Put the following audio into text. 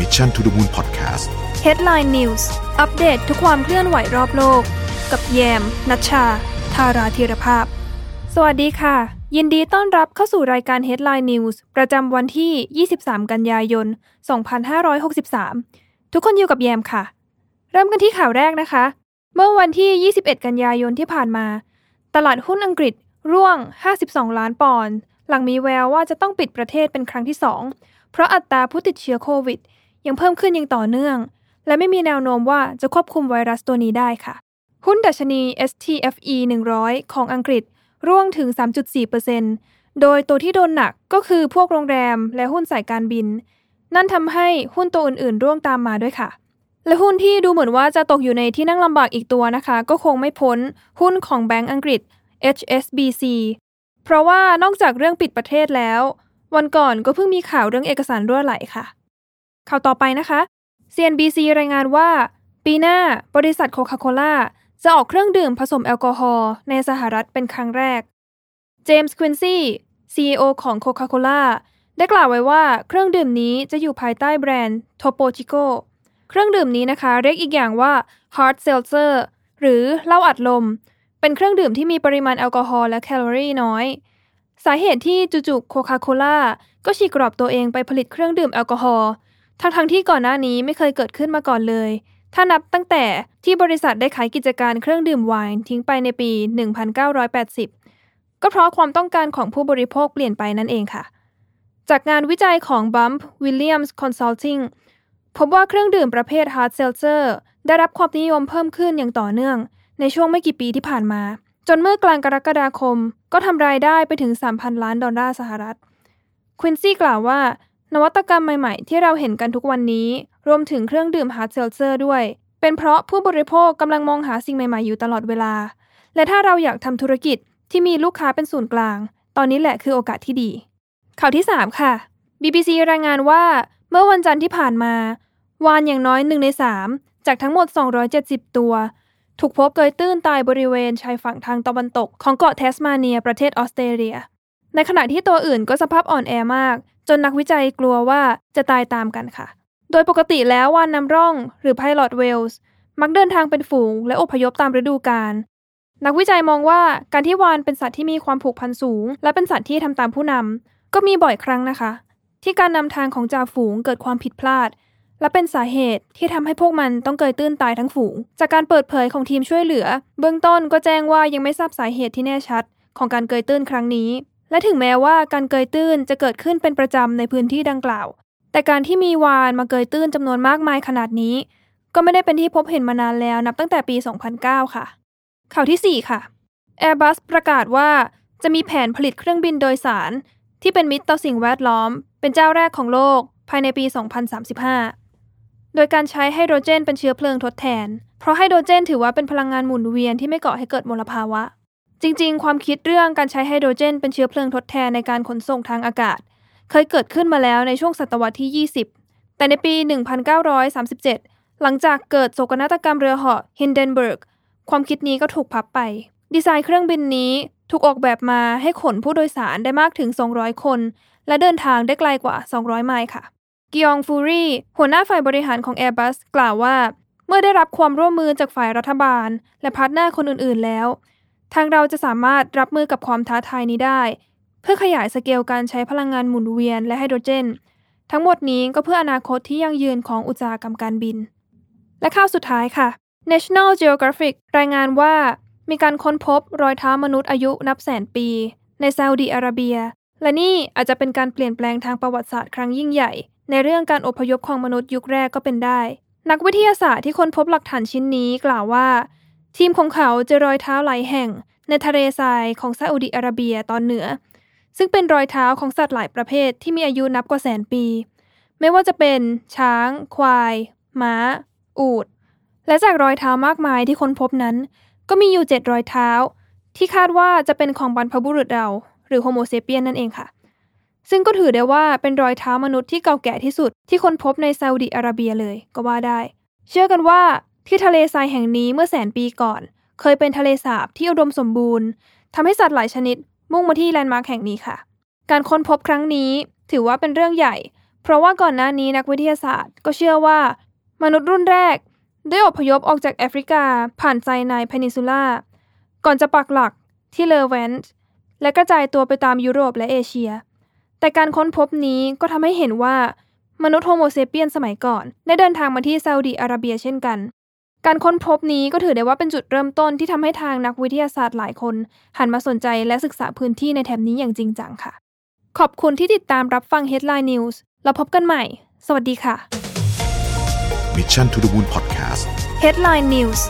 Mission to the Moon Podcast Headline News อัปเดตทุกความเคลื่อนไหวรอบโลก กับแยมนัชชา ธาราธีรภาพ สวัสดีค่ะ ยินดีต้อนรับเข้าสู่รายการ Headline News ประจำวันที่ 23 กันยายน 2563 ทุกคนอยู่กับแยมค่ะ เริ่มกันที่ข่าวแรกนะคะ เมื่อวันที่ 21 กันยายนที่ผ่านมา ตลาดหุ้นอังกฤษร่วง 52 ล้านปอนด์หลังมีแววว่าจะต้องปิดประเทศเป็นครั้งที่ 2 เพราะอัตราผู้ติดเชื้อโควิด ยังเพิ่มขึ้นอย่างต่อเนื่อง และไม่มีแนวโน้มว่าจะควบคุมไวรัสตัวนี้ได้ค่ะ หุ้นดัชนี STFE 100 ของอังกฤษร่วงถึง 3.4%โดยตัวที่โดนหนักก็คือพวกโรงแรมและหุ้นสายการบิน นั่นทำให้หุ้นตัวอื่นๆ ร่วงตามมาด้วยค่ะ และหุ้นที่ดูเหมือนว่าจะตกอยู่ในที่นั่งลำบากอีกตัวนะคะ ก็คงไม่พ้นหุ้นของแบงก์อังกฤษ HSBC เพราะว่านอกจากเรื่องปิดประเทศแล้ว วันก่อนก็เพิ่งมีข่าวเรื่องเอกสารรั่วไหลค่ะ ข่าวต่อไปนะคะ CNBC รายงานว่า ปีหน้าบริษัทโคคาโคล่าจะออกเครื่องดื่มผสมแอลกอฮอล์ในสหรัฐเป็นครั้งแรก เจมส์ควินซี่ CEO ของโคคาโคล่าได้กล่าวไว้ว่าเครื่องดื่มนี้จะอยู่ภายใต้แบรนด์ Topo Chico เครื่องดื่มนี้นะคะ เรียกอีกอย่างว่า Hard Seltzer หรือเหล้าอัดลม เป็นเครื่องดื่มที่มีปริมาณแอลกอฮอล์และแคลอรี่น้อย สาเหตุที่จู่ๆโคคาโคล่าก็ฉีกกรอบตัวเองไปผลิตเครื่องดื่มแอลกอฮอล์ ทั้งๆที่ก่อนหน้านี้ไม่เคยเกิดขึ้นมาก่อนเลย ถ้านับตั้งแต่ที่บริษัทได้ขายกิจการเครื่องดื่มไวน์ทิ้งไปในปี 1980 ก็เพราะความต้องการของผู้บริโภคเปลี่ยนไปนั่นเองค่ะ จากงานวิจัยของ Bump Williams Consulting พบว่าเครื่องดื่มประเภท Hard Seltzer ได้รับความนิยมเพิ่มขึ้นอย่างต่อเนื่อง ในช่วงไม่กี่ปีที่ผ่านมา จนเมื่อกลางกรกฎาคม ก็ทำรายได้ไปถึง 3,000 ล้านดอลลาร์สหรัฐควินซี่กล่าวว่า นวัตกรรมใหม่ๆ ที่เราเห็นกันทุกวันนี้ รวมถึงเครื่องดื่ม Hard Seltzer ด้วย เป็นเพราะผู้บริโภคกำลังมองหาสิ่งใหม่ๆ อยู่ตลอดเวลา และถ้าเราอยากทำธุรกิจที่มีลูกค้าเป็นศูนย์กลาง ตอนนี้แหละคือโอกาสที่ดี ข่าวที่ 3 ค่ะ BBC รายงานว่าเมื่อวันจันทร์ที่ผ่านมา วานอย่างน้อยหนึ่งใน 3 จากทั้งหมด 270 ตัว ถูกพบเกยตื้นตายบริเวณชายฝั่งทางตะวันตกของเกาะเทสมาเนียประเทศออสเตรเลีย ในขณะที่ตัวอื่นก็สภาพอ่อนแอมาก จนนักวิจัยกลัวว่าจะตายตามกันค่ะ โดยปกติแล้ววานนำร่องหรือ Pilot Whales มักเดินทางเป็นฝูงและอพยพตามฤดูกาลนักวิจัยมองว่าการที่วานเป็นสัตว์ที่มีความผูกพันสูง และเป็นสัตว์ที่ทำตามผู้นำก็มีบ่อยครั้งนะคะ ที่การนำทางของจ่าฝูงเกิดความผิดพลาด และเป็นสาเหตุที่ทำให้พวกมันต้องเกยตื้นตายทั้งฝูง จากการเปิดเผยของทีมช่วยเหลือ เบื้องต้นก็แจ้งว่ายังไม่ทราบสาเหตุที่แน่ชัด ของการเกยตื้นครั้งนี้ และถึงแม้ว่าการเกยตื้นจะเกิดขึ้นเป็นประจำในพื้นที่ดังกล่าว แต่การที่มีวานมาเกยตื้นจำนวนมากมายขนาดนี้ ก็ไม่ได้เป็นที่พบเห็นมานานแล้วนับตั้งแต่ปี 2009 ค่ะ ข่าวที่ 4 ค่ะ Airbus ประกาศว่าจะมีแผนผลิตเครื่องบินโดยสาร ที่เป็นมิตรต่อสิ่งแวดล้อม เป็นเจ้าแรกของโลก ภายในปี 2035 โดยการใช้ไฮโดรเจนเป็นเชื้อเพลิงทดแทน เพราะไฮโดรเจนถือว่าเป็นพลังงานหมุนเวียนที่ไม่ก่อให้เกิดมลภาวะ จริง ๆ ความคิดเรื่องการใช้ไฮโดรเจนเป็นเชื้อเพลิงทดแทนในการขนส่งทางอากาศ เคยเกิดขึ้นมาแล้วในช่วงศตวรรษที่ 20 แต่ในปี 1937 หลังจากเกิดโศกนาฏกรรมเรือเหาะฮินเดนเบิร์ก ความคิดนี้ก็ถูกพับไป ดีไซน์เครื่องบินนี้ถูกออกแบบมาให้ขนผู้โดยสารได้มากถึง 200 คน และเดินทางได้ไกลกว่า 200 ไมล์ค่ะ กิโยม ฟูรีหัวหน้าฝ่ายบริหารของ Airbus กล่าวว่า เมื่อได้รับความร่วมมือจากฝ่ายรัฐบาล และ partner คนอื่น ๆ แล้ว ทางเราจะสามารถรับมือกับความท้าทายนี้ได้ เพื่อขยายสเกลการใช้พลังงานหมุนเวียนและไฮโดรเจน ทั้งหมดนี้ก็เพื่ออนาคตที่ยั่งยืนของอุตสาหกรรมการบิน และข่าวสุดท้ายค่ะ National Geographic รายงานว่ามีการค้นพบรอยเท้ามนุษย์อายุนับแสนปี ในซาอุดีอาระเบีย และนี่อาจจะเป็นการเปลี่ยนแปลงทางประวัติศาสตร์ครั้งยิ่งใหญ่ ในเรื่องการอพยพของมนุษย์ยุคแรกก็เป็นได้ นักวิทยาศาสตร์ที่ค้นพบหลักฐานชิ้นนี้กล่าวว่า ทีมของเขาเจอรอยเท้าหลายแห่งในทะเลทรายของซาอุดีอาระเบียตอนเหนือ ซึ่งเป็นรอยเท้าของสัตว์หลายประเภทที่มีอายุนับกว่าแสนปี ไม่ว่าจะเป็นช้าง ควาย ม้า อูฐและจากรอยเท้ามากมายที่ค้นพบนั้น ก็มีอยู่เจ็ดรอยเท้า ที่คาดว่าจะเป็นของบรรพบุรุษเรา หรือโฮโมเซเปียนนั่นเองค่ะ ซึ่งก็ถือได้ว่าเป็นรอยเท้ามนุษย์ที่เก่าแก่ที่สุดที่ค้นพบในซาอุดิอาระเบียเลยก็ว่าได้ เชื่อกันว่า ที่ทะเลทรายแห่งนี้เมื่อแสนปีก่อน เคยเป็นทะเลสาบที่อุดมสมบูรณ์ทำให้สัตว์หลายชนิด มุ่งมาที่แลนด์มาร์คแห่งนี้ค่ะ การค้นพบครั้งนี้ถือว่าเป็นเรื่องใหญ่ เพราะว่าก่อนหน้านี้นักวิทยาศาสตร์ก็เชื่อว่า มนุษย์รุ่นแรก ได้อพยพออกจากแอฟริกา ผ่าน Sinai Peninsula ก่อนจะปักหลักที่ Levant และกระจายตัวไปตามยุโรปและเอเชีย แต่การค้นพบนี้ก็ทำให้เห็นว่ามนุษย์โฮโมเซเปียนสมัยก่อน ได้เดินทางมาที่ซาอุดีอาระเบียเช่นกัน การค้นพบนี้ก็ถือได้ว่าเป็นจุดเริ่มต้นที่ทำให้ทางนักวิทยาศาสตร์หลายคน หันมาสนใจและศึกษาพื้นที่ในแถบนี้อย่างจริงจังค่ะ ขอบคุณที่ติดตามรับฟัง Headline News เราพบกันใหม่ สวัสดีค่ะ Mission to the Moon Podcast Headline News